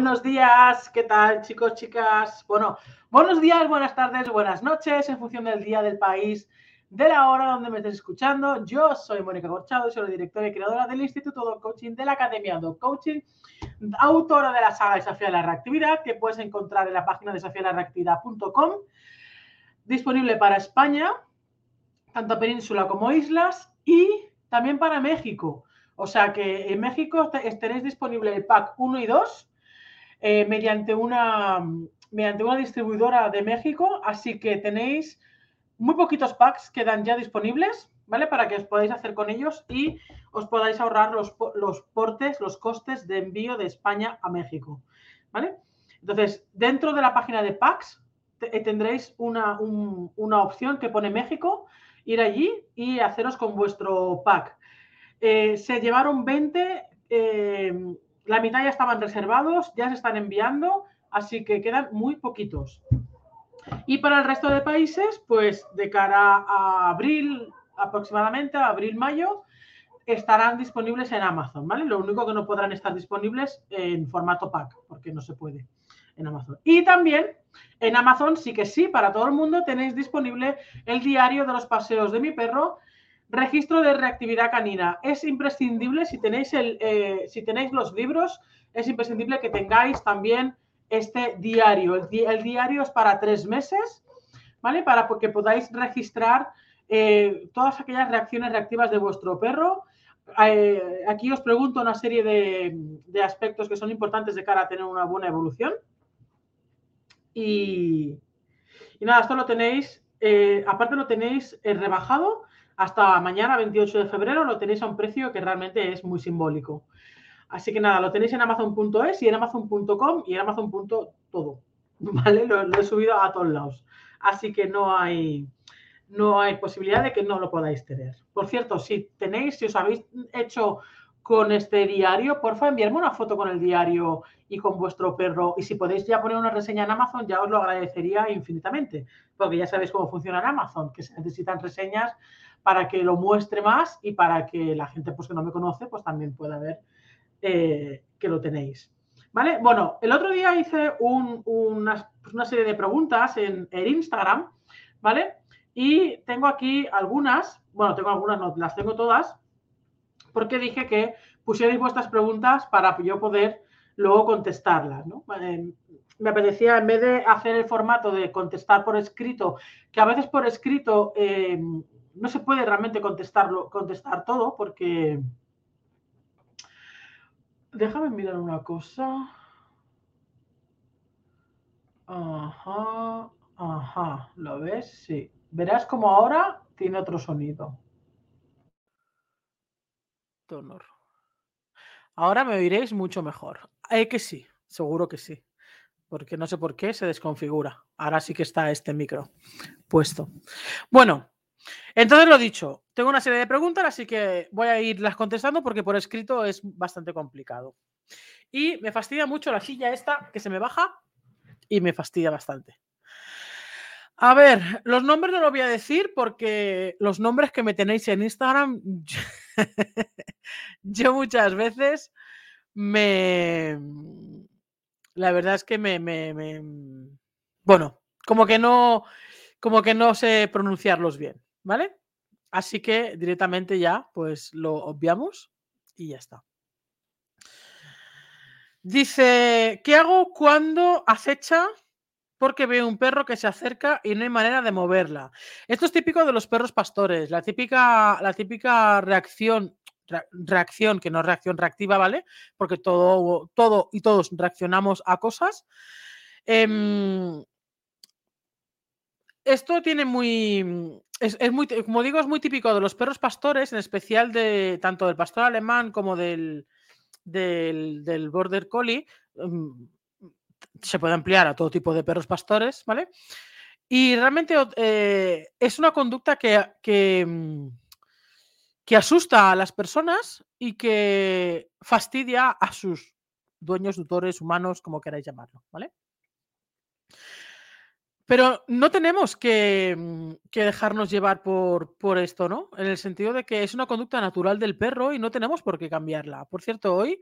Buenos días, ¿qué tal chicos, chicas? Bueno, buenos días, buenas tardes, buenas noches, en función del día, del país, de la hora donde me estés escuchando. Yo soy Mónica Corchado, soy la directora y creadora del Instituto de Coaching de la Academia de Coaching, autora de la saga Desafía de la Reactividad, que puedes encontrar en la página desafialarreactividad.com, disponible para España, tanto península como islas, y también para México. O sea que en México tenéis disponible el pack 1 y 2 eh, mediante, una, mediante una distribuidora de México, así que tenéis muy poquitos packs quedan ya disponibles, ¿vale? Para que os podáis hacer con ellos y os podáis ahorrar los, los portes, los costes de envío de España a México, ¿vale? Entonces, dentro de la página de packs eh, tendréis una, una opción que pone México, ir allí y haceros con vuestro pack. Eh, se llevaron 20 la mitad ya estaban reservados, ya se están enviando, así que quedan muy poquitos. Y para el resto de países, pues de cara a abril, aproximadamente, abril-mayo, estarán disponibles en Amazon, ¿vale? Lo único que no podrán estar disponibles en formato pack, porque no se puede en Amazon. Y también en Amazon sí que sí, para todo el mundo tenéis disponible el diario de los paseos de mi perro, Registro de reactividad canina. Es imprescindible, si tenéis, el, eh, si tenéis los libros, es imprescindible que tengáis también este diario. El, diario es para tres meses, ¿vale? Para que podáis registrar eh, todas aquellas reacciones reactivas de vuestro perro. Eh, aquí os pregunto una serie de, aspectos que son importantes de cara a tener una buena evolución. Y, y nada, esto lo tenéis, aparte lo tenéis rebajado hasta mañana, 28 de febrero, lo tenéis a un precio que realmente es muy simbólico. Así que nada, lo tenéis en amazon.es y en amazon.com y en amazon.todo. ¿Vale? Lo, he subido a todos lados. Así que no hay, no hay posibilidad de que no lo podáis tener. Por cierto, si tenéis, si os habéis hecho con este diario, porfa, enviarme una foto con el diario y con vuestro perro. Y si podéis ya poner una reseña en Amazon, ya os lo agradecería infinitamente, porque ya sabéis cómo funciona en Amazon, que se necesitan reseñas para que lo muestre más y para que la gente pues, que no me conoce pues también pueda ver eh, que lo tenéis. ¿Vale? Bueno, el otro día hice pues, una, serie de preguntas en, Instagram, ¿vale? Y tengo aquí algunas, bueno, tengo algunas, no, las tengo todas, porque dije que pusierais vuestras preguntas para yo poder luego contestarlas, ¿no? me apetecía, en vez de hacer el formato de contestar por escrito, que a veces por escrito eh, no se puede realmente contestarlo, contestar todo porque... Déjame mirar una cosa. Ajá, ajá, ¿lo ves? Sí. Verás como ahora tiene otro sonido. Tonor. Ahora me oiréis mucho mejor. Eh que sí, seguro que sí. Porque no sé por qué se desconfigura. Ahora sí que está este micro puesto. Bueno, entonces lo dicho, tengo una serie de preguntas, así que voy a irlas contestando porque por escrito es bastante complicado. Y me fastidia mucho la silla esta que se me baja y me fastidia bastante. A ver, los nombres no lo voy a decir porque los nombres que me tenéis en Instagram, yo muchas veces me... La verdad es que me, me... Bueno, como que no como que no sé pronunciarlos bien. ¿Vale? Así que directamente ya, pues lo obviamos y ya está. Dice, ¿qué hago cuando acecha porque veo un perro que se acerca y no hay manera de moverla? Esto es típico de los perros pastores, la típica, la típica reacción, reacción, que no es reacción reactiva, ¿vale? Porque todo, todo y todos reaccionamos a cosas. Em, esto tiene muy es, muy, como digo, es muy típico de los perros pastores, en especial de tanto del pastor alemán como del, del, border collie. Mm, se puede emplear a todo tipo de perros pastores, ¿vale? Y realmente eh, es una conducta que, que, mm, que asusta a las personas y que fastidia a sus dueños, tutores, humanos, como queráis llamarlo, ¿vale? Pero no tenemos mm, que, dejarnos llevar por, por, esto, ¿no? En el sentido de que es una conducta natural del perro y no tenemos por qué cambiarla. Por cierto, hoy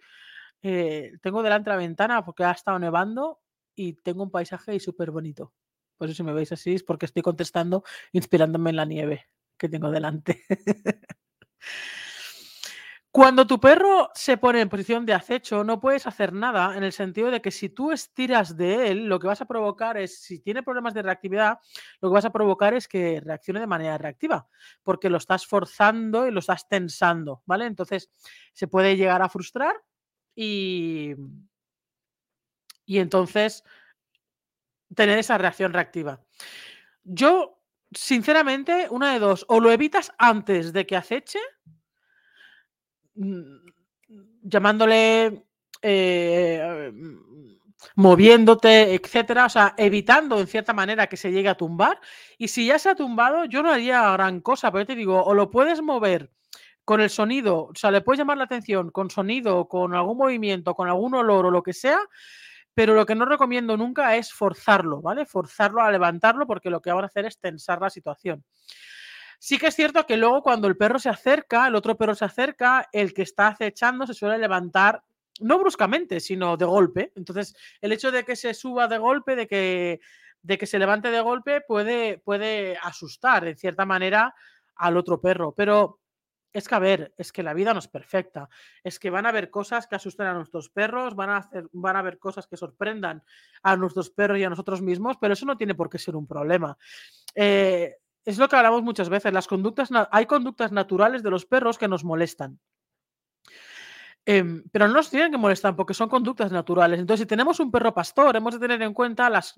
eh, tengo delante la ventana porque ha estado nevando y tengo un paisaje súper bonito. Por eso si me veis así es porque estoy contestando inspirándome en la nieve que tengo delante. Cuando tu perro se pone en posición de acecho, no puedes hacer nada en el sentido de que si tú estiras de él, lo que vas a provocar es, si tiene problemas de reactividad, lo que vas a provocar es que reaccione de manera reactiva, porque lo estás forzando y lo estás tensando, ¿vale? Entonces se puede llegar a frustrar y, y entonces tener esa reacción reactiva. Yo, sinceramente, una de dos, o lo evitas antes de que aceche, llamándole, eh, moviéndote, etcétera, o sea, evitando en cierta manera que se llegue a tumbar. Y si ya se ha tumbado, yo no haría gran cosa, pero te digo, o lo puedes mover con el sonido, o sea, le puedes llamar la atención con sonido, con algún movimiento, con algún olor o lo que sea, pero lo que no recomiendo nunca es forzarlo, ¿vale? Forzarlo a levantarlo porque lo que van a hacer es tensar la situación. Sí que es cierto que luego cuando el perro se acerca, el otro perro se acerca, el que está acechando se suele levantar no bruscamente, sino de golpe. Entonces, el hecho de que se suba de golpe, de que, de que se levante de golpe, puede, puede asustar en cierta manera al otro perro. Pero es que, a ver, es que la vida no es perfecta. Es que van a haber cosas que asusten a nuestros perros, van a, van a haber cosas que sorprendan a nuestros perros y a nosotros mismos, pero eso no tiene por qué ser un problema. Eh, es lo que hablamos muchas veces. Las conductas, hay conductas naturales de los perros que nos molestan. Em, pero no nos tienen que molestar porque son conductas naturales. Entonces, si tenemos un perro pastor, hemos de tener en cuenta las,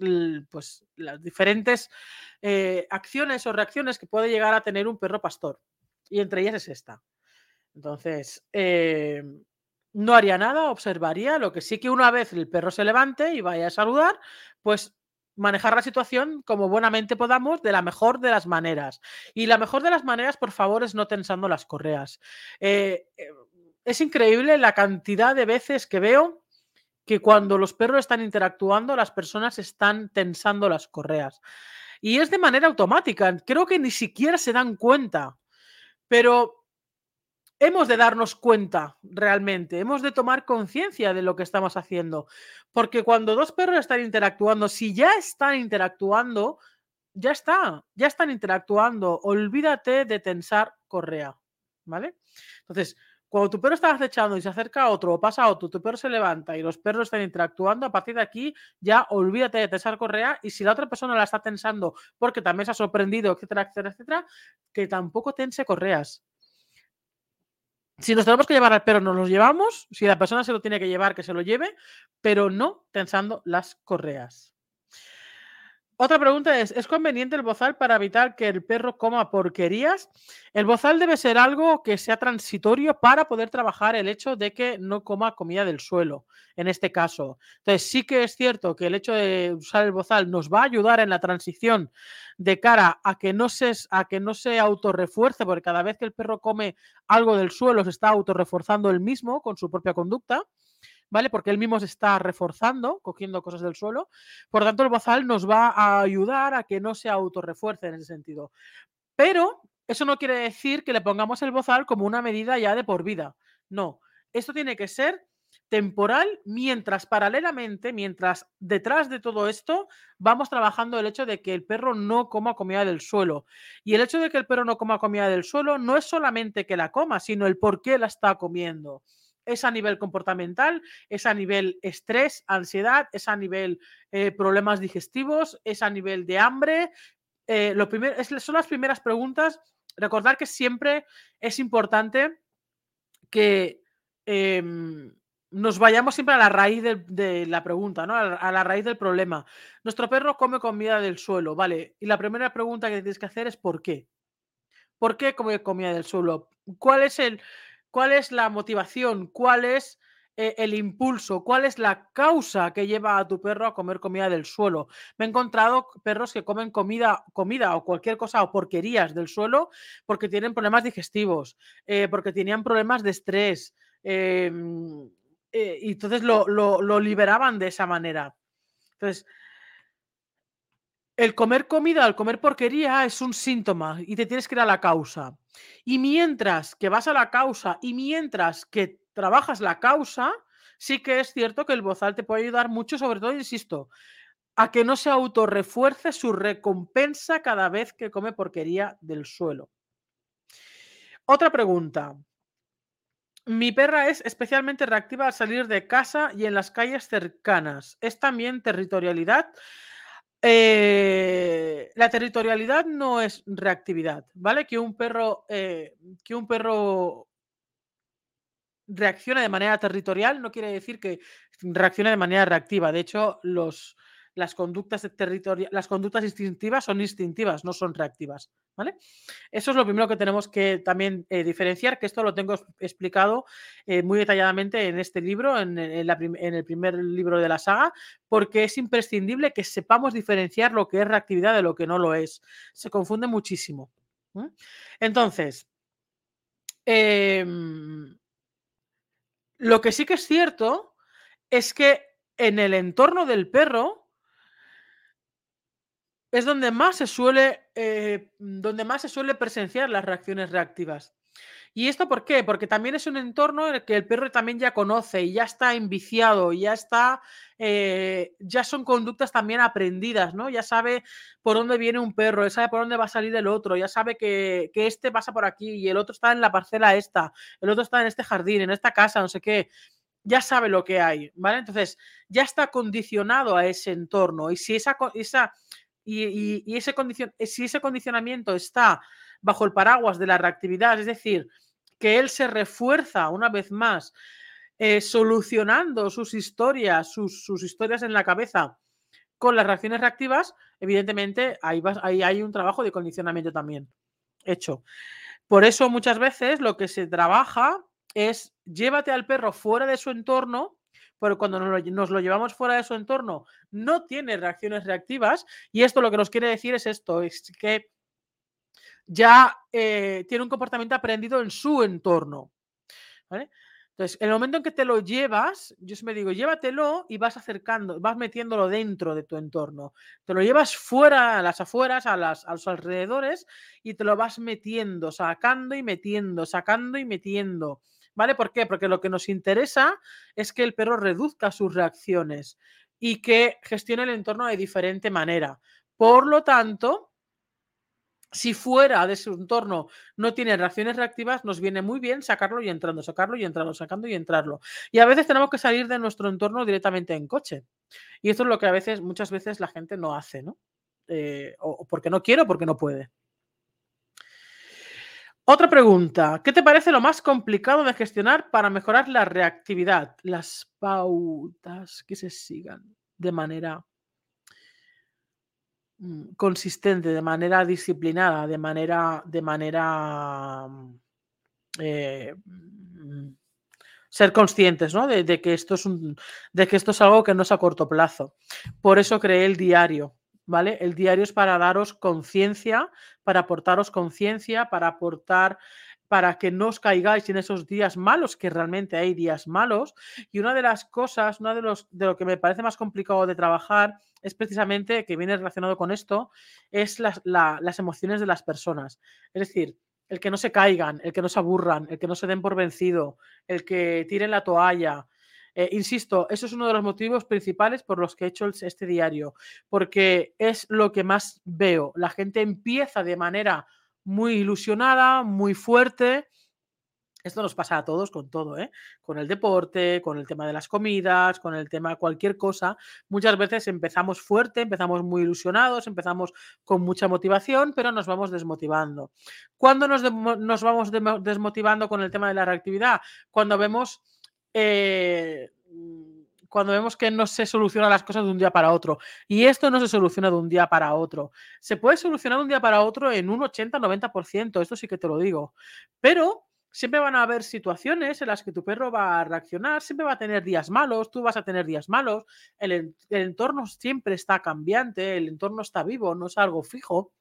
pues, las diferentes eh, acciones o reacciones que puede llegar a tener un perro pastor. Y entre ellas es esta. Entonces, em, no haría nada, observaría. Lo que sí que una vez el perro se levante y vaya a saludar, pues manejar la situación como buenamente podamos de la mejor de las maneras. Y la mejor de las maneras, por favor, es no tensando las correas. Eh, eh, es increíble la cantidad de veces que veo que cuando los perros están interactuando, las personas están tensando las correas. Y es de manera automática. Creo que ni siquiera se dan cuenta. Pero hemos de darnos cuenta realmente, hemos de tomar conciencia de lo que estamos haciendo. Porque cuando dos perros están interactuando, si ya están interactuando, ya está, ya están interactuando. Olvídate de tensar correa, ¿vale? Entonces, cuando tu perro está acechando y se acerca a otro o pasa a otro, tu perro se levanta y los perros están interactuando, a partir de aquí ya olvídate de tensar correa y si la otra persona la está tensando porque también se ha sorprendido, etcétera, etcétera, etcétera, que tampoco tense correas. Si nos tenemos que llevar al perro, nos los llevamos. Si la persona se lo tiene que llevar, que se lo lleve, pero no tensando las correas. Otra pregunta es, ¿es conveniente el bozal para evitar que el perro coma porquerías? El bozal debe ser algo que sea transitorio para poder trabajar el hecho de que no coma comida del suelo, en este caso. Entonces, sí que es cierto que el hecho de usar el bozal nos va a ayudar en la transición de cara a que no se, a que no se autorrefuerce, porque cada vez que el perro come algo del suelo se está autorreforzando él mismo con su propia conducta. ¿Vale? Porque él mismo se está reforzando, cogiendo cosas del suelo. Por tanto, el bozal nos va a ayudar a que no se autorrefuerce en ese sentido. Pero eso no quiere decir que le pongamos el bozal como una medida ya de por vida. No, esto tiene que ser temporal mientras paralelamente, mientras detrás de todo esto vamos trabajando el hecho de que el perro no coma comida del suelo. Y el hecho de que el perro no coma comida del suelo no es solamente que la coma, sino el por qué la está comiendo es a nivel comportamental, es a nivel estrés, ansiedad, es a nivel eh, problemas digestivos, es a nivel de hambre. Eh, lo son las primeras preguntas. Recordar que siempre es importante que em, nos vayamos siempre a la raíz de, la pregunta, ¿no? A la, raíz del problema. Nuestro perro come comida del suelo, ¿vale? Y la primera pregunta que tienes que hacer es ¿por qué? ¿Por qué come comida del suelo? ¿Cuál es el, cuál es la motivación, cuál es eh, el impulso, cuál es la causa que lleva a tu perro a comer comida del suelo. Me he encontrado perros que comen comida, comida o cualquier cosa o porquerías del suelo porque tienen problemas digestivos, eh, porque tenían problemas de estrés. Em, eh, y entonces lo, lo liberaban de esa manera. Entonces, el comer comida, el comer porquería es un síntoma y te tienes que ir a la causa. Y mientras que vas a la causa y mientras que trabajas la causa, sí que es cierto que el bozal te puede ayudar mucho, sobre todo, insisto, a que no se autorrefuerce su recompensa cada vez que come porquería del suelo. Otra pregunta. Mi perra es especialmente reactiva al salir de casa y en las calles cercanas. ¿Es también territorialidad? Eh, la territorialidad no es reactividad, ¿vale? Que un perro, eh, que un perro reaccione de manera territorial no quiere decir que reaccione de manera reactiva. De hecho, los, las conductas, las conductas instintivas son instintivas, no son reactivas. ¿vale? Eso es lo primero que tenemos que también eh, diferenciar, que esto lo tengo explicado eh, muy detalladamente en este libro, en, el primer libro de la saga, porque es imprescindible que sepamos diferenciar lo que es reactividad de lo que no lo es. Se confunde muchísimo. Entonces, em, lo que sí que es cierto es que en el entorno del perro, es donde más se suele, eh, donde más se suele presenciar las reacciones reactivas. ¿Y esto por qué? Porque también es un entorno en el que el perro también ya conoce y ya está enviciado, ya está, eh, ya son conductas también aprendidas, ¿no? Ya sabe por dónde viene un perro, ya sabe por dónde va a salir el otro, ya sabe que, que este pasa por aquí y el otro está en la parcela esta, el otro está en este jardín, en esta casa, no sé qué ya sabe lo que hay, ¿vale? Entonces, ya está condicionado a ese entorno y si esa, esa y, ese eh, si ese condicionamiento está bajo el paraguas de la reactividad, es decir, que él se refuerza una vez más eh, solucionando sus historias, sus, historias en la cabeza con las reacciones reactivas, evidentemente ahí, ahí hay un trabajo de condicionamiento también hecho. Por eso muchas veces lo que se trabaja es llévate al perro fuera de su entorno pero cuando nos lo, llevamos fuera de su entorno no tiene reacciones reactivas y esto lo que nos quiere decir es esto, es que ya eh, tiene un comportamiento aprendido en su entorno. Entonces, en el momento en que te lo llevas, yo me digo, llévatelo y vas acercando, vas metiéndolo dentro de tu entorno. Te lo llevas fuera, a las afueras, a, los alrededores y te lo vas metiendo, sacando y metiendo, sacando y metiendo. ¿Vale? ¿Por qué? Porque lo que nos interesa es que el perro reduzca sus reacciones y que gestione el entorno de diferente manera. Por lo tanto, si fuera de su entorno no tiene reacciones reactivas, nos viene muy bien sacarlo y entrando, sacarlo y entrarlo, sacando y entrarlo. Y a veces tenemos que salir de nuestro entorno directamente en coche. Y esto es lo que a veces, muchas veces la gente no hace, ¿no? Eh, o porque no quiere o porque no puede. Otra pregunta. ¿Qué te parece lo más complicado de gestionar para mejorar la reactividad? Las pautas que se sigan de manera mm, consistente, de manera disciplinada, de manera, de manera mm, eh, mm, ser conscientes ¿no? de, que esto es un, de que esto es algo que no es a corto plazo. Por eso creé el diario, ¿vale? El diario es para daros conciencia, para aportaros conciencia, para aportar para que no os caigáis en esos días malos, que realmente hay días malos. Y una de las cosas, una de, los, de lo que me parece más complicado de trabajar es precisamente, que viene relacionado con esto, es las, las emociones de las personas. Es decir, el que no se caigan, el que no se aburran, el que no se den por vencido, el que tiren la toalla, eh, insisto, eso es uno de los motivos principales por los que he hecho este diario, porque es lo que más veo. La gente empieza de manera muy ilusionada, muy fuerte. Esto nos pasa a todos con todo, ¿eh? Con el deporte, con el tema de las comidas, con el tema cualquier cosa. Muchas veces empezamos fuerte, empezamos muy ilusionados, empezamos con mucha motivación, pero nos vamos desmotivando. ¿Cuándo nos vamos desmotivando con el tema de la reactividad? Cuando vemos eh, cuando vemos que no se solucionan las cosas de un día para otro. Y esto no se soluciona de un día para otro. Se puede solucionar de un día para otro en un 80-90%, esto sí que te lo digo. Pero siempre van a haber situaciones en las que tu perro va a reaccionar, siempre va a tener días malos, tú vas a tener días malos, el, el entorno siempre está cambiante, el entorno está vivo, no es algo fijo.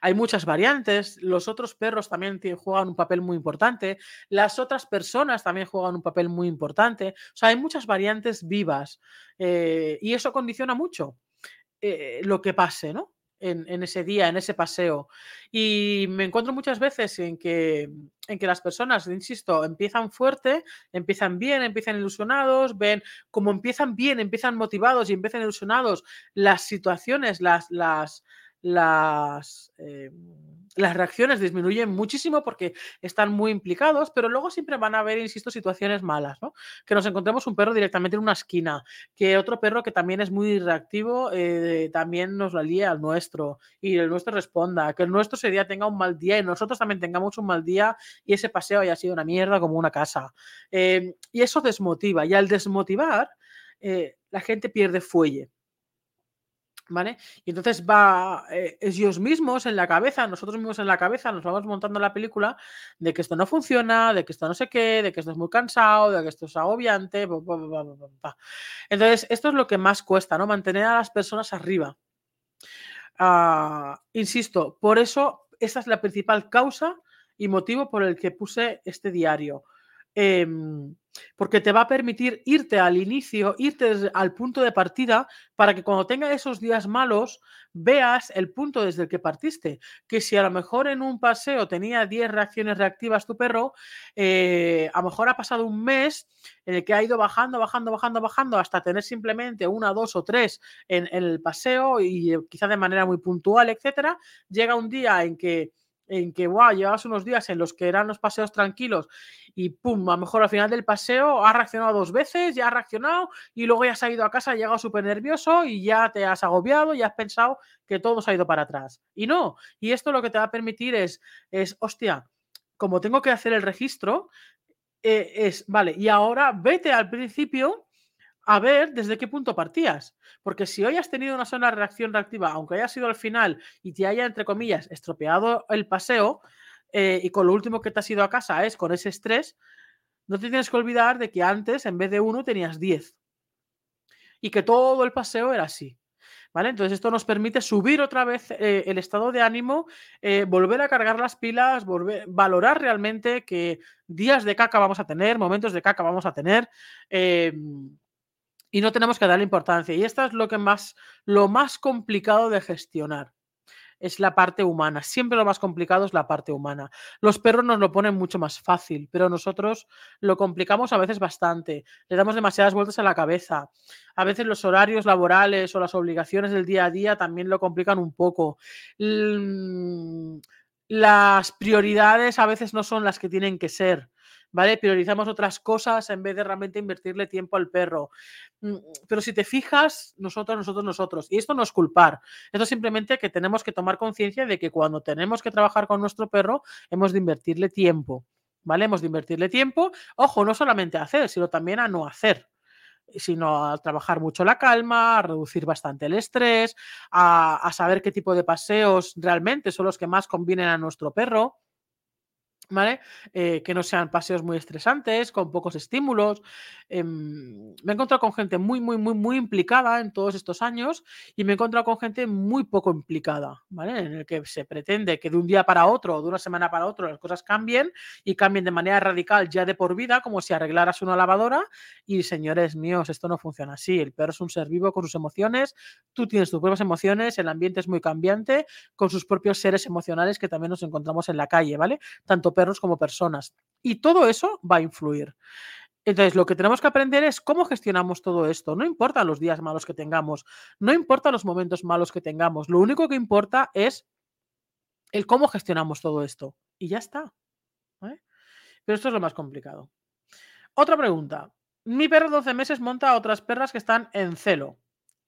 Hay muchas variantes, los otros perros también juegan un papel muy importante, las otras personas también juegan un papel muy importante, o sea, hay muchas variantes vivas eh, y eso condiciona mucho eh, lo que pase, ¿no? en, ese día, en ese paseo. Y me encuentro muchas veces en que, las personas, insisto, empiezan fuerte, empiezan bien, empiezan ilusionados, ven como empiezan bien, empiezan motivados y empiezan ilusionados, las situaciones, las, las, em, las reacciones disminuyen muchísimo porque están muy implicados, pero luego siempre van a haber, insisto, situaciones malas, ¿no? Que nos encontremos un perro directamente en una esquina, que otro perro que también es muy reactivo eh, también nos lo líe al nuestro y el nuestro responda, que el nuestro ese día tenga un mal día y nosotros también tengamos un mal día y ese paseo haya sido una mierda como una casa. Em, y eso desmotiva y al desmotivar, eh, la gente pierde fuelle. Y entonces va eh, ellos mismos en la cabeza, nosotros mismos en la cabeza, nos vamos montando la película de que esto no funciona, de que esto no sé qué, de que esto es muy cansado, de que esto es agobiante. entonces, esto es lo que más cuesta, ¿no? Mantener a las personas arriba. Ah, insisto, por eso esa es la principal causa y motivo por el que puse este diario. Em, porque te va a permitir irte al inicio, irte al punto de partida, para que cuando tenga esos días malos veas el punto desde el que partiste. Que si a lo mejor en un paseo tenía 10 reacciones reactivas tu perro, eh, a lo mejor ha pasado un mes en el que ha ido bajando, bajando, bajando, bajando, hasta tener simplemente una, dos o tres en, en el paseo y eh, quizá de manera muy puntual, etcétera. Llega un día en que en que, wow, llevabas unos días en los que eran los paseos tranquilos y pum, a lo mejor al final del paseo ha reaccionado dos veces, ya ha reaccionado y luego ya has ido a casa, ha llegado súper nervioso y ya te has agobiado y has pensado que todo se ha ido para atrás. Y no, y esto lo que te va a permitir es, es hostia, como tengo que hacer el registro, eh, es, vale, y ahora vete al principio a ver desde qué punto partías. Porque si hoy has tenido una sola reacción reactiva, aunque haya sido al final y te haya, entre comillas, estropeado el paseo, eh, y con lo último que te has ido a casa es con ese estrés, no te tienes que olvidar de que antes, en vez de uno, tenías diez. Y que todo el paseo era así. ¿Vale? Entonces esto nos permite subir otra vez eh, el estado de ánimo, eh, volver a cargar las pilas, volver, valorar realmente que días de caca vamos a tener, momentos de caca vamos a tener. Y no tenemos que darle importancia. Y esto es lo que más, lo más complicado de gestionar. Es la parte humana. Siempre lo más complicado es la parte humana. Los perros nos lo ponen mucho más fácil, pero nosotros lo complicamos a veces bastante. Le damos demasiadas vueltas a la cabeza. A veces los horarios laborales o las obligaciones del día a día también lo complican un poco. Las prioridades a veces no son las que tienen que ser. ¿Vale? Priorizamos otras cosas en vez de realmente invertirle tiempo al perro. Mm, pero si te fijas, nosotros, nosotros, nosotros, y esto no es culpar, esto simplemente que tenemos que tomar conciencia de que cuando tenemos que trabajar con nuestro perro, hemos de invertirle tiempo, ¿vale? Hemos de invertirle tiempo, ojo, no solamente a hacer, sino también a no hacer sino a trabajar mucho la calma, a reducir bastante el estrés, a, a saber qué tipo de paseos realmente son los que más convienen a nuestro perro. ¿Vale? Eh, que no sean paseos muy estresantes, con pocos estímulos. Em, me he encontrado con gente muy, muy, muy, muy implicada en todos estos años y me he encontrado con gente muy poco implicada, ¿vale? En el que se pretende que de un día para otro, de una semana para otro, las cosas cambien y cambien de manera radical ya de por vida, como si arreglaras una lavadora. Y señores míos, esto no funciona así. El perro es un ser vivo con sus emociones, tú tienes tus propias emociones, el ambiente es muy cambiante, con sus propios seres emocionales que también nos encontramos en la calle, ¿vale? Tanto perros como personas. Y todo eso va a influir. Entonces, lo que tenemos que aprender es cómo gestionamos todo esto. No importa los días malos que tengamos, no importa los momentos malos que tengamos. Lo único que importa es el cómo gestionamos todo esto. Y ya está. Pero esto es lo más complicado. Otra pregunta. Mi perro de 12 meses monta a otras perras que están en celo.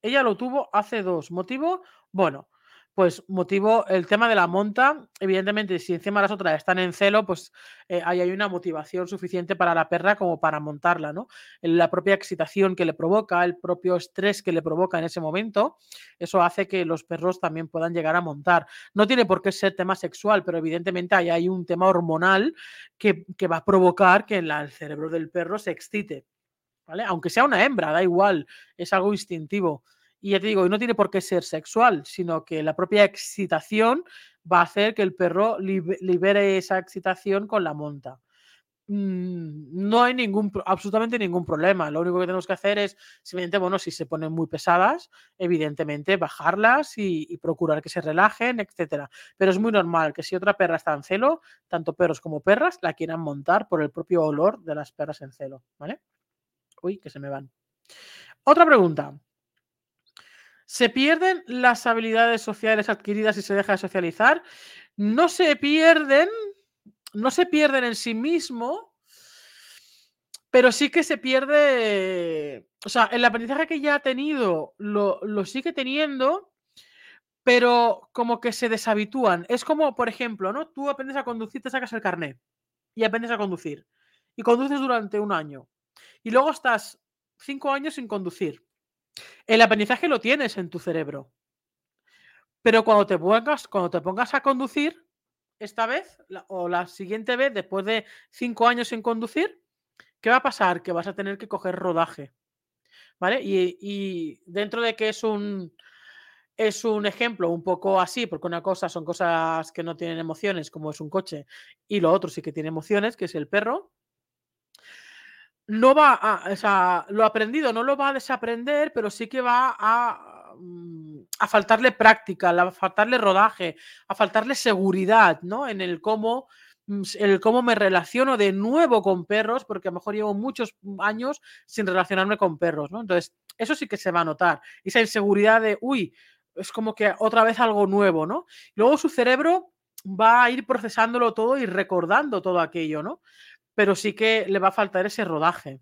Ella lo tuvo hace dos. ¿Motivo? Bueno, pues motivo el tema de la monta. Evidentemente, si encima las otras están en celo, pues eh, ahí hay una motivación suficiente para la perra como para montarla, ¿no? La propia excitación que le provoca, el propio estrés que le provoca en ese momento, eso hace que los perros también puedan llegar a montar. No tiene por qué ser tema sexual, pero evidentemente ahí hay un tema hormonal que, va a provocar que el cerebro del perro se excite. ¿Vale? Aunque sea una hembra, da igual, es algo instintivo. Y ya te digo, no tiene por qué ser sexual, sino que la propia excitación va a hacer que el perro libere esa excitación con la monta. mm, no hay ningún, absolutamente ningún problema. Lo único que tenemos que hacer es, simplemente, bueno, si se ponen muy pesadas, evidentemente bajarlas y, procurar que se relajen, etcétera. Pero es muy normal que si otra perra está en celo, tanto perros como perras la quieran montar por el propio olor de las perras en celo, ¿vale? Uy, que se me van. Otra pregunta. ¿Se pierden las habilidades sociales adquiridas y se deja de socializar? No se pierden, no se pierden en sí mismo, pero sí que se pierde, o sea, el aprendizaje que ya ha tenido lo, lo sigue teniendo, pero como que se deshabitúan. Es como, por ejemplo, ¿no? Tú aprendes a conducir, te sacas el carnet y aprendes a conducir. Y conduces durante un año. Y luego estás cinco años sin conducir. El aprendizaje lo tienes en tu cerebro. Pero cuando te pongas, cuando te pongas a conducir, esta vez o la siguiente vez, después de cinco años sin conducir, ¿qué va a pasar? Que vas a tener que coger rodaje. ¿Vale? Y, dentro de que es un, es un ejemplo un poco así, porque una cosa son cosas que no tienen emociones, como es un coche, y lo otro sí que tiene emociones, que es el perro no va a, o sea, lo aprendido no lo va a desaprender, pero sí que va a, mm, a faltarle práctica, a faltarle rodaje, a faltarle seguridad, ¿no? En el cómo, mm, el cómo me relaciono de nuevo con perros, porque a lo mejor llevo muchos años sin relacionarme con perros, ¿no? Entonces, eso sí que se va a notar. Esa inseguridad de, uy, es como que otra vez algo nuevo, ¿no? Luego su cerebro va a ir procesándolo todo y recordando todo aquello, ¿no? Pero sí que le va a faltar ese rodaje.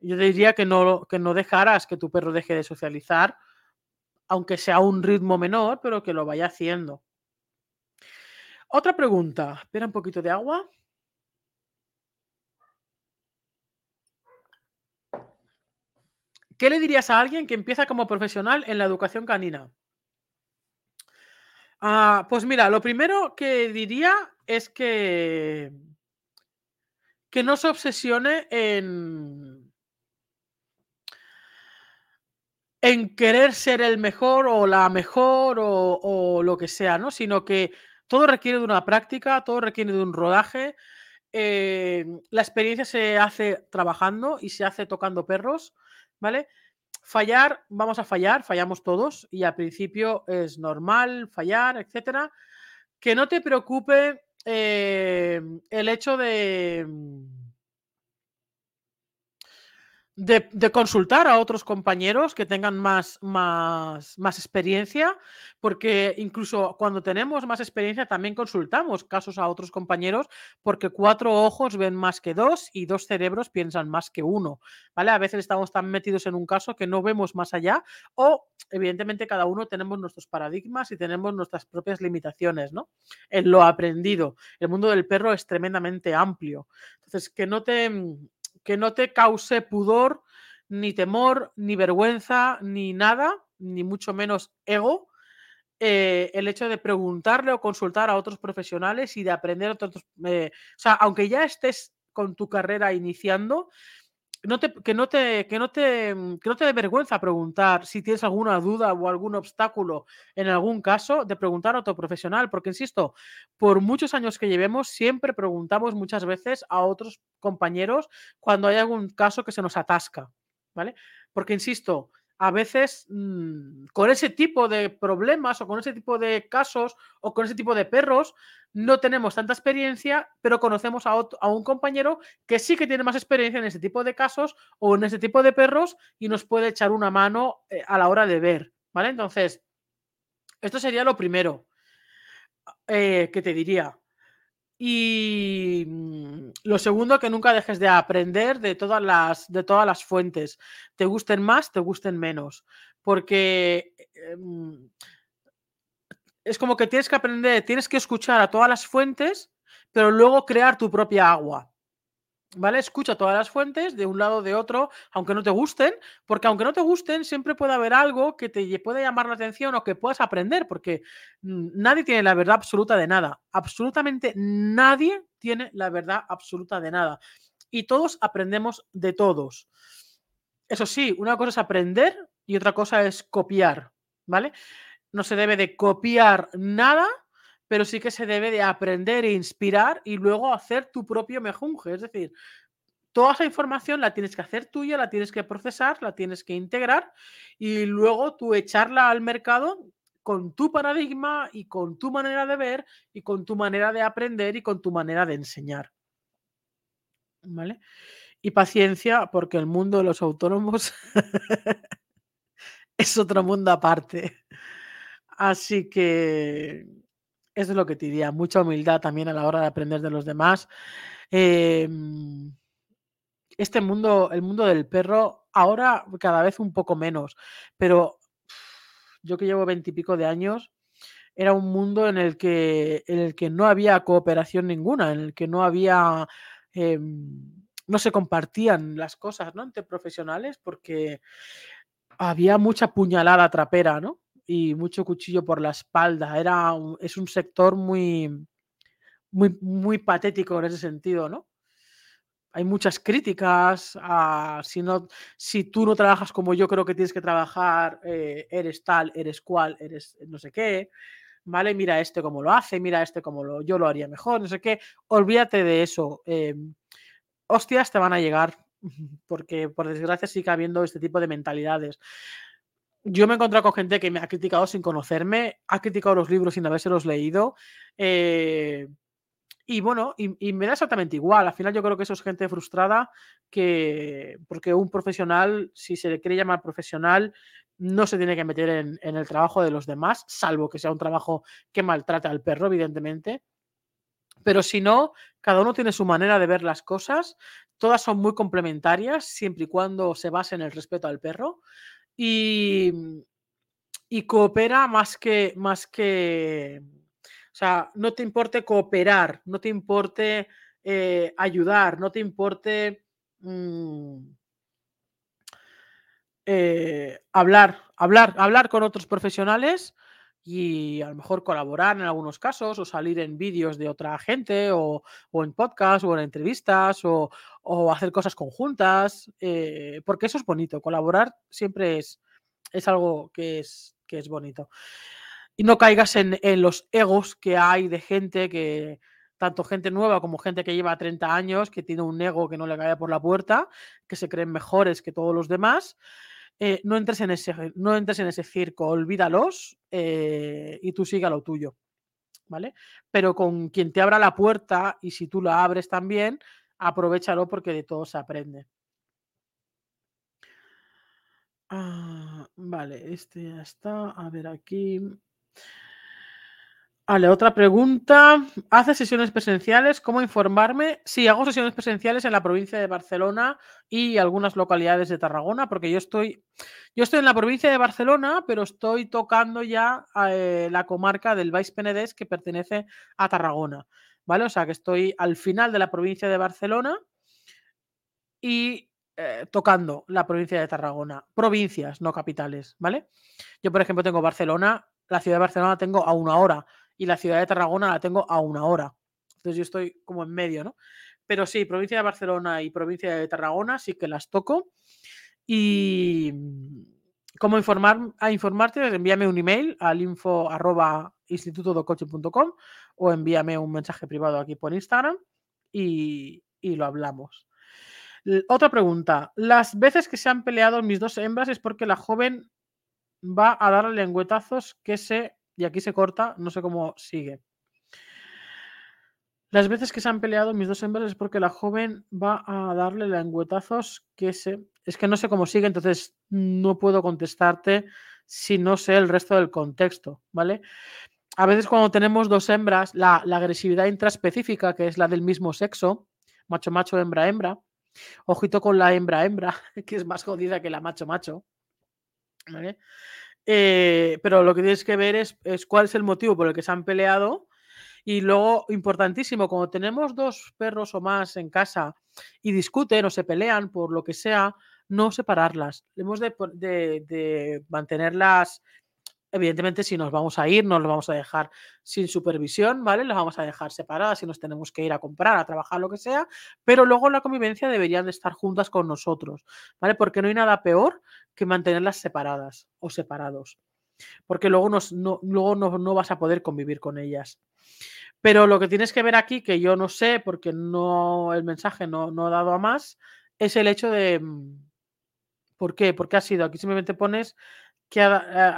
Yo diría que no, que no dejaras que tu perro deje de socializar, aunque sea a un ritmo menor, pero que lo vaya haciendo. Otra pregunta. Espera un poquito de agua. ¿Qué le dirías a alguien que empieza como profesional en la educación canina? Ah, pues mira, lo primero que diría es que que no se obsesione en, en querer ser el mejor o la mejor o, lo que sea, ¿no? Sino que todo requiere de una práctica, todo requiere de un rodaje. Eh, la experiencia se hace trabajando y se hace tocando perros, ¿vale? Fallar, vamos a fallar, fallamos todos y al principio es normal fallar, etcétera. Que no te preocupe Em, el hecho de, consultar a otros compañeros que tengan más, más, más experiencia, porque incluso cuando tenemos más experiencia también consultamos casos a otros compañeros, porque cuatro ojos ven más que dos y dos cerebros piensan más que uno, ¿vale? A veces estamos tan metidos en un caso que no vemos más allá o evidentemente cada uno tenemos nuestros paradigmas y tenemos nuestras propias limitaciones, ¿no? En lo aprendido. El mundo del perro es tremendamente amplio. Entonces, que no te que no te cause pudor, ni temor, ni vergüenza, ni nada, ni mucho menos ego, eh, el hecho de preguntarle o consultar a otros profesionales y de aprender otros. Eh, o sea, aunque ya estés con tu carrera iniciando, no te, que, no te, que, no te, mm, que no te dé vergüenza preguntar si tienes alguna duda o algún obstáculo en algún caso, de preguntar a otro profesional, porque insisto, por muchos años que llevemos, siempre preguntamos muchas veces a otros compañeros cuando hay algún caso que se nos atasca, ¿vale? Porque insisto, a veces mm, con ese tipo de problemas o con ese tipo de casos o con ese tipo de perros no tenemos tanta experiencia, pero conocemos a, a, un compañero que sí que tiene más experiencia en ese tipo de casos o en ese tipo de perros y nos puede echar una mano eh, a la hora de ver, ¿vale? Entonces, esto sería lo primero eh, que te diría. Y mm, lo segundo, que nunca dejes de aprender de todas las, de todas las fuentes, te gusten más, te gusten menos, porque em, es como que tienes que aprender, tienes que escuchar a todas las fuentes, pero luego crear tu propia agua. ¿Vale? Escucha todas las fuentes de un lado de otro, aunque no te gusten, porque aunque no te gusten, siempre puede haber algo que te pueda llamar la atención o que puedas aprender, porque nadie tiene la verdad absoluta de nada. Absolutamente nadie tiene la verdad absoluta de nada. Y todos aprendemos de todos. Eso sí, una cosa es aprender y otra cosa es copiar, ¿vale? No se debe de copiar nada pero sí que se debe de aprender e inspirar y luego hacer tu propio mejunje. Es decir, toda esa información la tienes que hacer tuya, la tienes que procesar, la tienes que integrar y luego tú echarla al mercado con tu paradigma y con tu manera de ver y con tu manera de aprender y con tu manera de enseñar. ¿Vale? Y paciencia, porque el mundo de los autónomos es otro mundo aparte. Así que eso es lo que te diría. Mucha humildad también a la hora de aprender de los demás. Em, este mundo, el mundo del perro, ahora cada vez un poco menos, pero yo que llevo veintipico de años, era un mundo en el que, en el que no había cooperación ninguna, en el que no había, em, no se compartían las cosas ¿no? entre profesionales porque había mucha puñalada trapera, ¿no? Y mucho cuchillo por la espalda. Era es un sector muy, muy, muy patético en ese sentido, ¿no? hay muchas críticas a si, no, si tú no trabajas como yo creo que tienes que trabajar, eh, eres tal, eres cual, eres no sé qué, ¿vale? Mira este cómo lo hace, mira este cómo lo, yo lo haría mejor, no sé qué. Olvídate de eso. Em, hostias te van a llegar, porque por desgracia sigue habiendo este tipo de mentalidades. Yo me he encontrado con gente que me ha criticado sin conocerme, ha criticado los libros sin habérselos leído. Eh, y bueno, y, me da exactamente igual. Al final yo creo que eso es gente frustrada que, porque un profesional, si se le quiere llamar profesional, no se tiene que meter en, el trabajo de los demás, salvo que sea un trabajo que maltrata al perro, evidentemente. Pero si no, cada uno tiene su manera de ver las cosas. Todas son muy complementarias, siempre y cuando se base en el respeto al perro. Y, coopera más que, más que o sea, no te importe cooperar, no te importe eh, ayudar, no te importe mm, eh, hablar, hablar, hablar con otros profesionales y a lo mejor colaborar en algunos casos o salir en vídeos de otra gente o, en podcast o en entrevistas o, hacer cosas conjuntas, eh, porque eso es bonito, colaborar siempre es, es algo que es, que es bonito y no caigas en, los egos que hay de gente que, tanto gente nueva como gente que lleva 30 años, que tiene un ego que no le cae por la puerta, que se creen mejores que todos los demás. Eh, no, entres en ese, no entres en ese circo, olvídalos eh, y tú siga lo tuyo. ¿Vale? Pero con quien te abra la puerta y si tú la abres también, aprovechalo porque de todo se aprende. Ah, vale, este ya está. A ver aquí. Vale, otra pregunta. ¿Hace sesiones presenciales? ¿Cómo informarme? Sí, hago sesiones presenciales en la provincia de Barcelona y algunas localidades de Tarragona, porque yo estoy, yo estoy en la provincia de Barcelona, pero estoy tocando ya eh, la comarca del Baix Penedès que pertenece a Tarragona. ¿Vale? O sea que estoy al final de la provincia de Barcelona y eh, tocando la provincia de Tarragona. Provincias, no capitales, ¿vale? Yo, por ejemplo, tengo Barcelona la ciudad de Barcelona tengo a una hora y la ciudad de Tarragona la tengo a una hora. Entonces yo estoy como en medio, ¿no? Pero sí, provincia de Barcelona y provincia de Tarragona sí que las toco. Y cómo informar, a informarte, envíame un email al info arroba o envíame un mensaje privado aquí por Instagram y, y lo hablamos. Otra pregunta. Las veces que se han peleado mis dos hembras es porque la joven va a darle lengüetazos que se, y aquí se corta, no sé cómo sigue. Las veces que se han peleado mis dos hembras es porque la joven va a darle lengüetazos que. Es que no sé cómo sigue, entonces no puedo contestarte si no sé el resto del contexto, ¿vale? A veces cuando tenemos dos hembras, la, la agresividad intraspecífica, que es la del mismo sexo, macho macho, hembra hembra, ojito con la hembra hembra, que es más jodida que la macho macho, eh, pero lo que tienes que ver es, cuál es el motivo por el que se han peleado. Y luego, importantísimo, cuando tenemos dos perros o más en casa y discuten o se pelean por lo que sea, no separarlas. Hemos de, de mantenerlas Evidentemente, si nos vamos a ir, no los vamos a dejar sin supervisión, ¿vale? Los vamos a dejar separadas si nos tenemos que ir a comprar, a trabajar, lo que sea, pero luego en la convivencia deberían de estar juntas con nosotros, ¿vale? Porque no hay nada peor que mantenerlas separadas o separados. porque luego, no, luego no, vas a poder convivir con ellas. Pero lo que tienes que ver aquí, que yo no sé, porque no el mensaje no, no ha dado a más, es el hecho de mm, ¿por qué? Porque ha sido, aquí simplemente pones que, eh,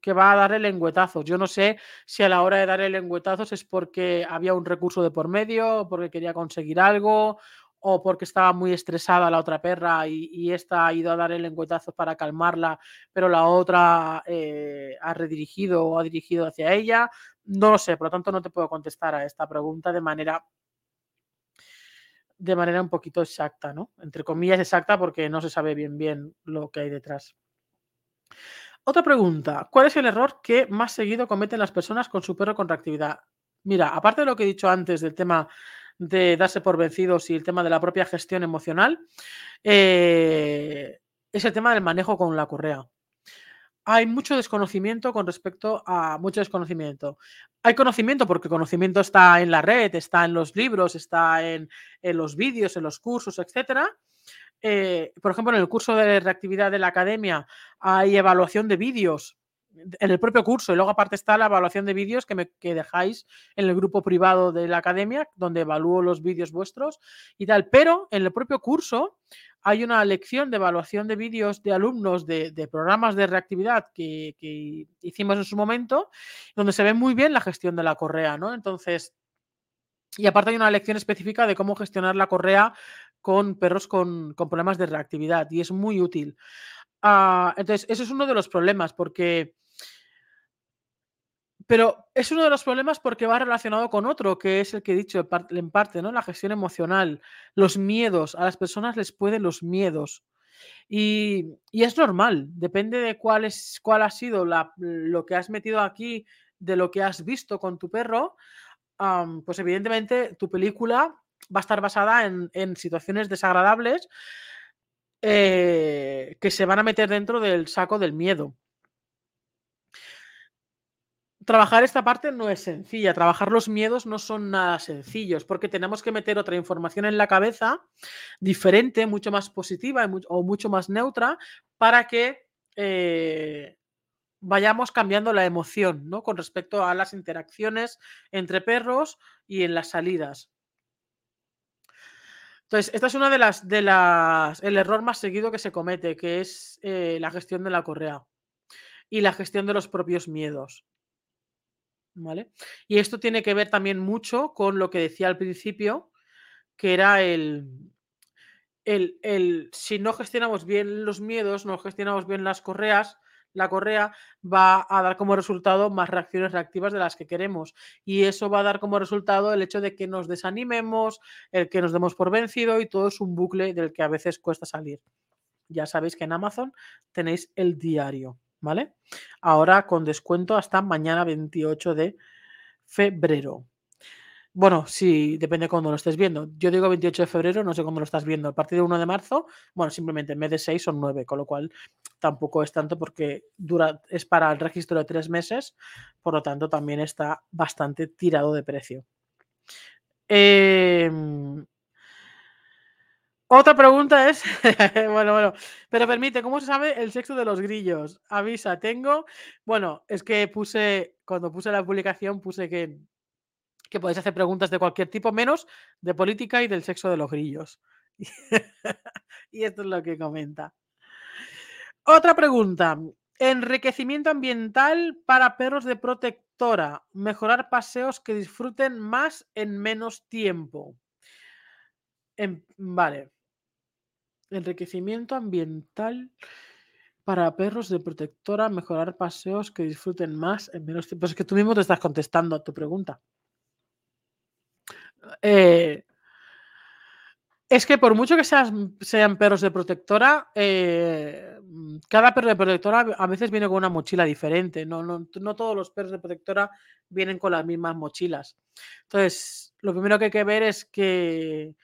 que va a dar el lengüetazo. Yo no sé si a la hora de dar el lengüetazo es porque había un recurso de por medio, porque quería conseguir algo, o porque estaba muy estresada la otra perra y, esta ha ido a dar el lengüetazo para calmarla, pero la otra eh, ha redirigido o ha dirigido hacia ella. No lo sé, por lo tanto no te puedo contestar a esta pregunta de manera de manera un poquito exacta, ¿no? Entre comillas exacta porque no se sabe bien bien lo que hay detrás. Otra pregunta, ¿cuál es el error que más seguido cometen las personas con su perro con? Mira, aparte de lo que he dicho antes del tema de darse por vencidos y el tema de la propia gestión emocional, eh, es el tema del manejo con la correa. Hay mucho desconocimiento con respecto a mucho desconocimiento. Hay conocimiento porque conocimiento está en la red, está en los libros, está en, los vídeos, en los cursos, etcétera. Eh, por ejemplo, en el curso de reactividad de la academia hay evaluación de vídeos en el propio curso y luego aparte está la evaluación de vídeos que, me, dejáis en el grupo privado de la academia donde evalúo los vídeos vuestros y tal, pero en el propio curso hay una lección de evaluación de vídeos de alumnos de, programas de reactividad que, hicimos en su momento donde se ve muy bien la gestión de la correa, ¿no? Entonces, y aparte hay una lección específica de cómo gestionar la correa con perros con, problemas de reactividad y es muy útil. Ah, entonces, eso es uno de los problemas porque pero es uno de los problemas porque va relacionado con otro, que es el que he dicho en parte, ¿no? La gestión emocional, los miedos. A las personas les pueden los miedos. Y, es normal, depende de cuál, es, cuál ha sido lo que has metido aquí, de lo que has visto con tu perro, pues evidentemente tu película va a estar basada en, situaciones desagradables eh, que se van a meter dentro del saco del miedo trabajar esta parte no es sencilla. Trabajar los miedos no son nada sencillos porque tenemos que meter otra información en la cabeza diferente, mucho más positiva o mucho más neutra para que eh, vayamos cambiando la emoción ¿no? con respecto a las interacciones entre perros y en las salidas. Entonces, esta es una de las, de las, el error más seguido que se comete, que es eh, la gestión de la correa y la gestión de los propios miedos. ¿vale? Y esto tiene que ver también mucho con lo que decía al principio, que era el, el, el, si no gestionamos bien los miedos, no gestionamos bien las correas, la correa va a dar como resultado más reacciones reactivas de las que queremos. Y eso va a dar como resultado el hecho de que nos desanimemos, el que nos demos por vencido y todo es un bucle del que a veces cuesta salir. Ya sabéis que en Amazon tenéis el diario. ¿vale? Ahora con descuento hasta mañana 28 de febrero. Bueno, sí, depende de cuándo lo estés viendo. Yo digo 28 de febrero, no sé cómo lo estás viendo. A partir de 1 de marzo, bueno, simplemente en vez de 6 son 9, con lo cual tampoco es tanto porque dura, es para el registro de 3 meses, por lo tanto también está bastante tirado de precio. Eh, otra pregunta es, bueno, bueno, pero permite, ¿cómo se sabe el sexo de los grillos? Avisa, tengo, bueno, es que puse, cuando puse la publicación, puse que, que podéis hacer preguntas de cualquier tipo, menos de política y del sexo de los grillos. y esto es lo que comenta. Otra pregunta, enriquecimiento ambiental para perros de protectora, mejorar paseos que disfruten más en menos tiempo. En, vale enriquecimiento ambiental para perros de protectora, mejorar paseos que disfruten más en menos tiempo. Es que tú mismo te estás contestando a tu pregunta. Eh, es que por mucho que sean perros de protectora, eh, cada perro de protectora a veces viene con una mochila diferente. No, no, no, todos los perros de protectora vienen con las mismas mochilas. Entonces, lo primero que hay que ver es que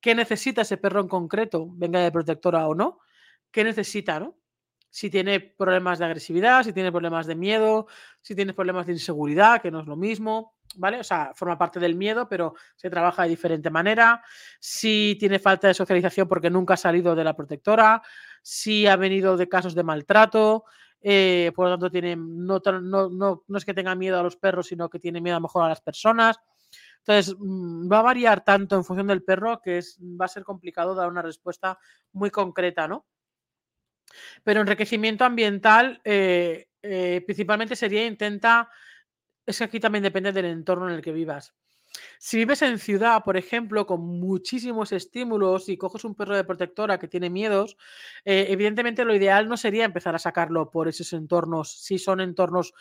qué necesita ese perro en concreto, venga de protectora o no, qué necesita, ¿no? Si tiene problemas de agresividad, si tiene problemas de miedo, si tiene problemas de inseguridad, que no es lo mismo, ¿vale? O sea, forma parte del miedo, pero se trabaja de diferente manera. Si tiene falta de socialización porque nunca ha salido de la protectora, si ha venido de casos de maltrato, eh, por lo tanto tiene, no, no, no, no, es que tenga miedo a los perros, sino que tiene miedo a lo mejor a las personas. Entonces, mm, va a variar tanto en función del perro que es, va a ser complicado dar una respuesta muy concreta, ¿no? Pero enriquecimiento ambiental, eh, eh, principalmente sería intenta, es que aquí también depende del entorno en el que vivas. Si vives en ciudad, por ejemplo, con muchísimos estímulos y coges un perro de protectora que tiene miedos, eh, evidentemente lo ideal no sería empezar a sacarlo por esos entornos, si son entornos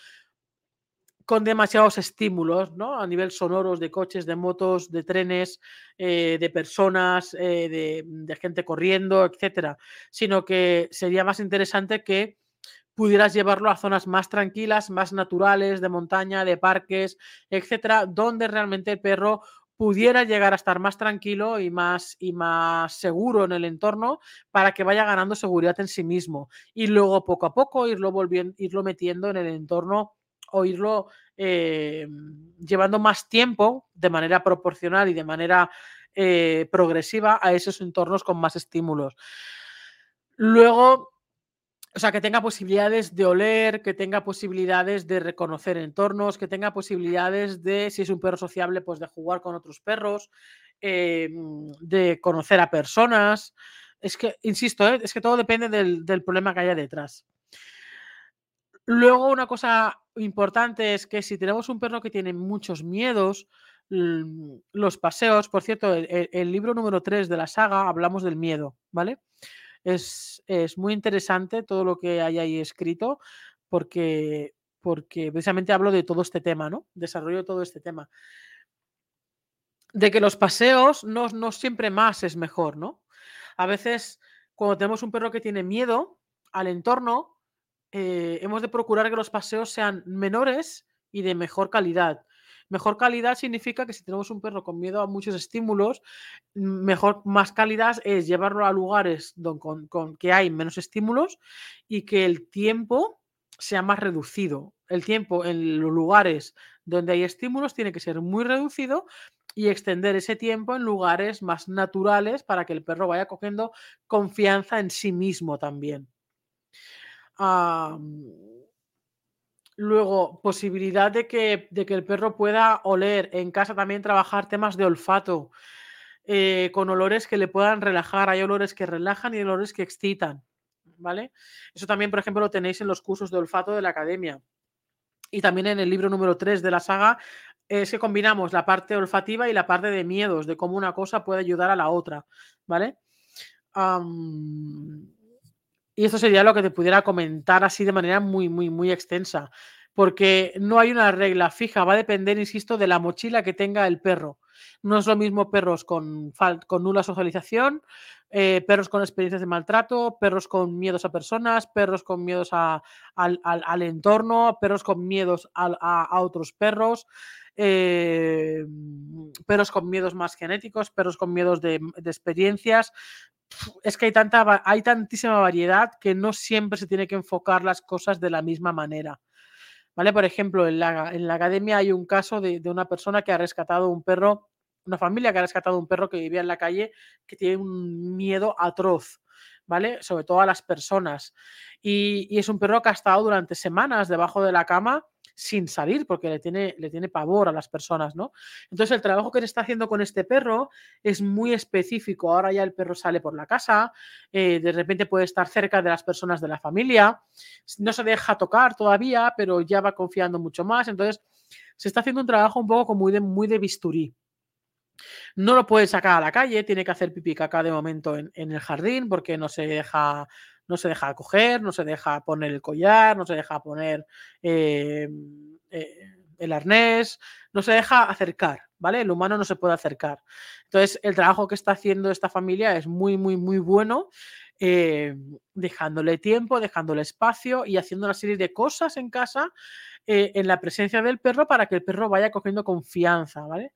con demasiados estímulos, ¿no? A nivel sonoros, de coches, de motos, de trenes, eh, de personas, eh, de, gente corriendo, etcétera. Sino que sería más interesante que pudieras llevarlo a zonas más tranquilas, más naturales, de montaña, de parques, etcétera, donde realmente el perro pudiera llegar a estar más tranquilo y más, y más seguro en el entorno para que vaya ganando seguridad en sí mismo. Y luego poco a poco irlo volviendo, irlo metiendo en el entorno o irlo eh, llevando más tiempo de manera proporcional y de manera eh, progresiva a esos entornos con más estímulos. Luego, o sea, que tenga posibilidades de oler, que tenga posibilidades de reconocer entornos, que tenga posibilidades de, si es un perro sociable, pues de jugar con otros perros, eh, de conocer a personas. Es que, insisto, es que todo depende del, del problema que haya detrás. Luego, una cosa importante es que si tenemos un perro que tiene muchos miedos, los paseos, por cierto, el, libro número 3 de la saga hablamos del miedo, ¿vale? Es, muy interesante todo lo que hay ahí escrito porque, porque precisamente hablo de todo este tema, ¿no? Desarrollo todo este tema. De que los paseos no, no siempre más es mejor, ¿no? A veces cuando tenemos un perro que tiene miedo al entorno, eh, hemos de procurar que los paseos sean menores y de mejor calidad. Mejor calidad significa que si tenemos un perro con miedo a muchos estímulos, mejor, más calidad es llevarlo a lugares con, con, que hay menos estímulos y que el tiempo sea más reducido. El tiempo en los lugares donde hay estímulos tiene que ser muy reducido y extender ese tiempo en lugares más naturales para que el perro vaya cogiendo confianza en sí mismo también luego, posibilidad de que, de que el perro pueda oler. En casa también trabajar temas de olfato. Eh, con olores que le puedan relajar. Hay olores que relajan y olores que excitan. ¿Vale? Eso también, por ejemplo, lo tenéis en los cursos de olfato de la academia. Y también en el libro número 3 de la saga es que combinamos la parte olfativa y la parte de miedos, de cómo una cosa puede ayudar a la otra. ¿Vale? Y esto sería lo que te pudiera comentar así de manera muy, muy, muy extensa, porque no hay una regla fija, va a depender, insisto, de la mochila que tenga el perro. No es lo mismo perros con, con nula socialización, eh, perros con experiencias de maltrato, perros con miedos a personas, perros con miedos al, entorno, perros con miedos a, otros perros, eh, perros con miedos más genéticos, perros con miedos de, experiencias es que hay, tanta, hay tantísima variedad que no siempre se tiene que enfocar las cosas de la misma manera. ¿Vale? Por ejemplo, en la, en la academia hay un caso de, una persona que ha rescatado un perro, una familia que ha rescatado un perro que vivía en la calle que tiene un miedo atroz. ¿Vale? Sobre todo a las personas. Y, y es un perro que ha estado durante semanas debajo de la cama sin salir porque le tiene, le tiene pavor a las personas, ¿no? Entonces el trabajo que se está haciendo con este perro es muy específico. Ahora ya el perro sale por la casa, eh, de repente puede estar cerca de las personas de la familia, no se deja tocar todavía, pero ya va confiando mucho más. Entonces se está haciendo un trabajo un poco como muy de, muy de bisturí. No lo puede sacar a la calle, tiene que hacer pipí caca de momento en, en el jardín porque no se deja no se deja coger, no se deja poner el collar, no se deja poner eh, eh, el arnés, no se deja acercar, ¿vale? El humano no se puede acercar. Entonces, el trabajo que está haciendo esta familia es muy, muy, muy bueno, eh, dejándole tiempo, dejándole espacio y haciendo una serie de cosas en casa en la presencia del perro para que el perro vaya cogiendo confianza, ¿vale?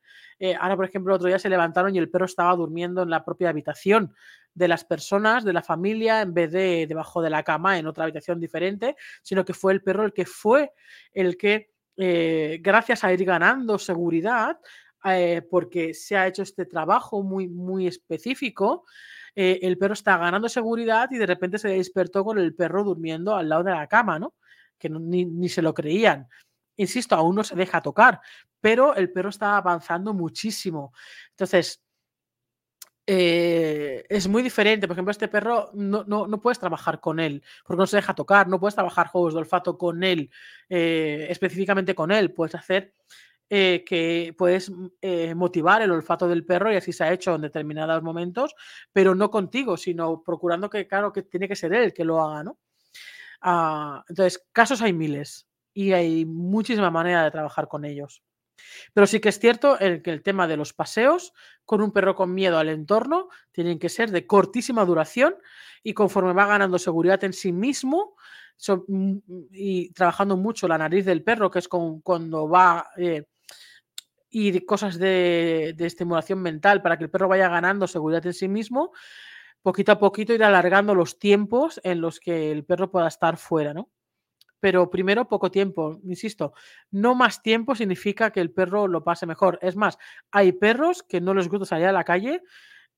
ahora, por ejemplo, otro día se levantaron y el perro estaba durmiendo en la propia habitación de las personas, de la familia, en vez de debajo de la cama en otra habitación diferente, sino que fue el perro el que fue el que, eh, gracias a ir ganando seguridad, eh, porque se ha hecho este trabajo muy, muy específico, eh, el perro está ganando seguridad y de repente se despertó con el perro durmiendo al lado de la cama, ¿no? Que ni, ni se lo creían. Insisto, aún no se deja tocar, pero el perro está avanzando muchísimo. Entonces, eh, es muy diferente. Por ejemplo, este perro no, no, puedes trabajar con él porque no se deja tocar, no puedes trabajar juegos de olfato con él, eh, específicamente con él. Puedes hacer eh, que puedes mm, motivar el olfato del perro y así se ha hecho en determinados momentos, pero no contigo, sino procurando que, claro, que tiene que ser él que lo haga, ¿no? Ah, entonces, casos hay miles y hay muchísima manera de trabajar con ellos. Pero sí que es cierto que el tema de los paseos con un perro con miedo al entorno tienen que ser de cortísima duración y conforme va ganando seguridad en sí mismo mm, y trabajando mucho la nariz del perro, que es cuando va eh, y cosas de, de, estimulación mental para que el perro vaya ganando seguridad en sí mismo, poquito a poquito ir alargando los tiempos en los que el perro pueda estar fuera, ¿no? Pero primero poco tiempo, insisto, no más tiempo significa que el perro lo pase mejor. Es más, hay perros que no les gusta salir a la calle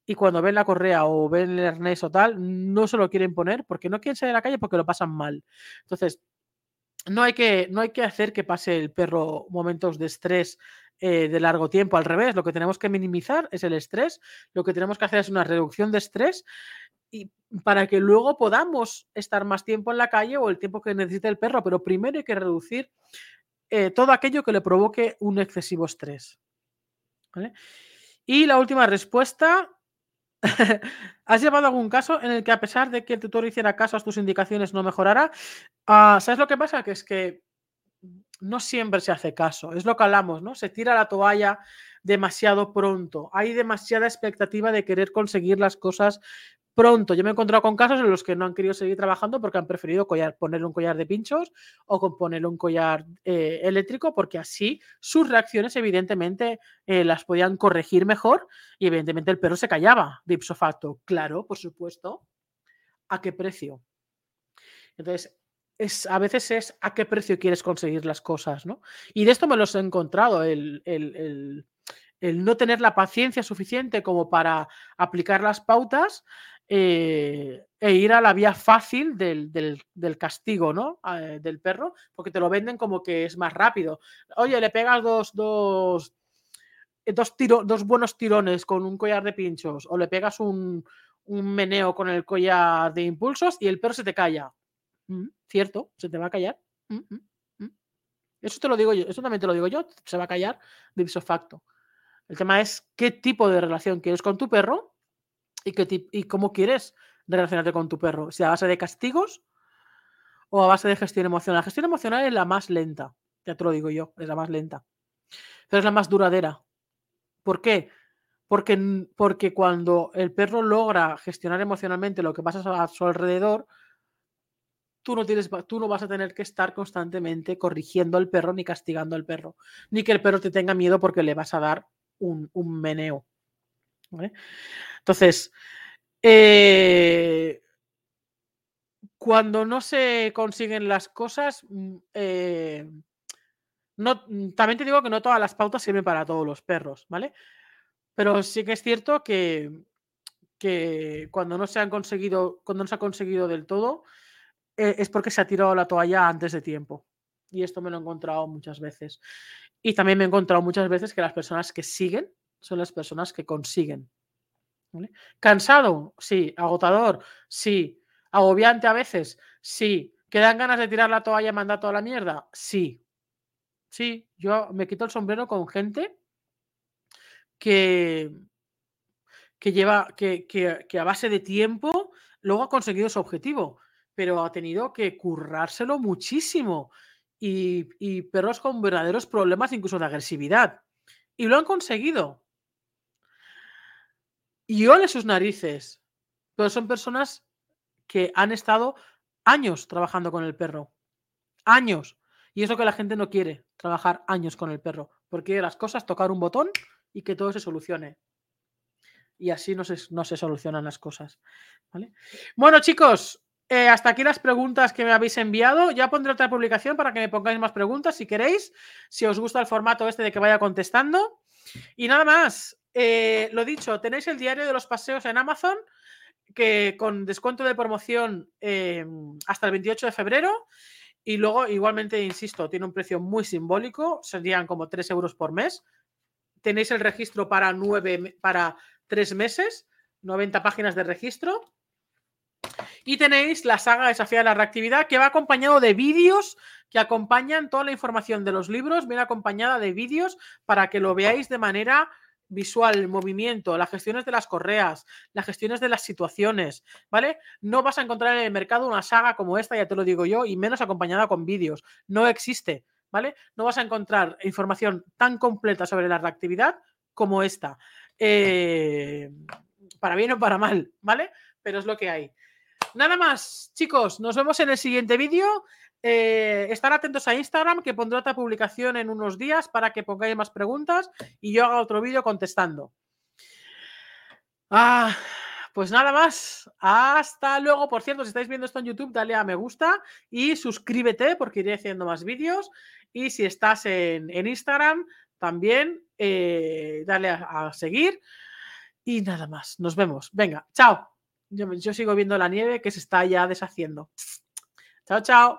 y cuando ven la correa o ven el arnés o tal, no se lo quieren poner porque no quieren salir a la calle porque lo pasan mal. Entonces, no hay que, no hay que hacer que pase el perro momentos de estrés eh, de largo tiempo. Al revés, lo que tenemos que minimizar es el estrés. Lo que tenemos que hacer es una reducción de estrés y para que luego podamos estar más tiempo en la calle o el tiempo que necesite el perro, pero primero hay que reducir eh, todo aquello que le provoque un excesivo estrés. Y la última respuesta. ¿Has llevado algún caso en el que a pesar de que el tutor hiciera caso a tus indicaciones no mejorara? Ah, ¿Sabes lo que pasa? Que es que no siempre se hace caso. Es lo que hablamos, ¿no? Se tira la toalla demasiado pronto. Hay demasiada expectativa de querer conseguir las cosas pronto. Yo me he encontrado con casos en los que no han querido seguir trabajando porque han preferido collar, ponerle un collar de pinchos o ponerle un collar eh, eléctrico porque así sus reacciones evidentemente eh, las podían corregir mejor y evidentemente el perro se callaba de ipso facto. Claro, por supuesto. ¿A qué precio? Entonces, es, a veces es a qué precio quieres conseguir las cosas, ¿no? Y de esto me los he encontrado, el, el no tener la paciencia suficiente como para aplicar las pautas eh, e ir a la vía fácil del, castigo, ¿no? Eh, del perro, porque te lo venden como que es más rápido. Oye, le pegas dos, dos, eh, dos, dos buenos tirones con un collar de pinchos o le pegas un, meneo con el collar de impulsos y el perro se te calla. Mm, cierto, se te va a callar. Mm, mm, eso te lo digo yo, eso también te lo digo yo, se va a callar de facto. El tema es qué tipo de relación quieres con tu perro y, qué y cómo quieres relacionarte con tu perro. Si a base de castigos o a base de gestión emocional. La gestión emocional es la más lenta, ya te lo digo yo, es la más lenta. Pero es la más duradera. ¿Por qué? Porque, porque cuando el perro logra gestionar emocionalmente lo que pasa a su alrededor, tú no, tienes, tú no vas a tener que estar constantemente corrigiendo al perro ni castigando al perro, ni que el perro te tenga miedo porque le vas a dar un, un meneo. Entonces, eh, cuando no se consiguen las cosas, mm, eh, no, mm, también te digo que no todas las pautas sirven para todos los perros, ¿vale? Pero sí que es cierto que, que cuando no se han conseguido, cuando no se ha conseguido del todo, eh, es porque se ha tirado la toalla antes de tiempo. Y esto me lo he encontrado muchas veces. Y también me he encontrado muchas veces que las personas que siguen son las personas que consiguen. ¿Cansado? Sí. ¿Agotador? Sí. ¿Agobiante a veces? Sí. ¿Quedan ganas de tirar la toalla y mandar toda la mierda? Sí. Sí, yo me quito el sombrero con gente que, que lleva, que, que, a base de tiempo luego ha conseguido su objetivo, pero ha tenido que currárselo muchísimo. Y, y perros con verdaderos problemas, incluso de agresividad. Y lo han conseguido. Y ole sus narices. Pero son personas que han estado años trabajando con el perro. Años. Y es lo que la gente no quiere, trabajar años con el perro. Porque las cosas, tocar un botón y que todo se solucione. Y así no se, no se solucionan las cosas. ¿vale? Bueno, chicos, eh, hasta aquí las preguntas que me habéis enviado. Ya pondré otra publicación para que me pongáis más preguntas si queréis. Si os gusta el formato este de que vaya contestando. Y nada más. Eh, lo dicho, tenéis el diario de los paseos en Amazon. que con descuento de promoción eh, hasta el 28 de febrero. Y luego, igualmente, insisto, tiene un precio muy simbólico, serían como 3 euros por mes. Tenéis el registro para, nueve, para 3 meses, 90 páginas de registro. Y tenéis la saga Desafía la Reactividad, que va acompañado de vídeos que acompañan toda la información de los libros, viene acompañada de vídeos para que lo veáis de manera visual, movimiento, las gestiones de las correas, las gestiones de las situaciones, ¿vale? No vas a encontrar en el mercado una saga como esta, ya te lo digo yo, y menos acompañada con vídeos. No existe, ¿vale? No vas a encontrar información tan completa sobre la reactividad como esta. Eh, para bien o para mal, ¿vale? Pero es lo que hay. Nada más, chicos, nos vemos en el siguiente vídeo. Eh, estar atentos a Instagram, que pondré otra publicación en unos días para que pongáis más preguntas y yo haga otro vídeo contestando. Ah, pues nada más. Hasta luego. Por cierto, si estáis viendo esto en YouTube, dale a me gusta y suscríbete porque iré haciendo más vídeos. Y si estás en, Instagram, también eh, dale a, seguir. Y nada más. Nos vemos. Venga, chao. yo sigo viendo la nieve que se está ya deshaciendo. Chao, chao.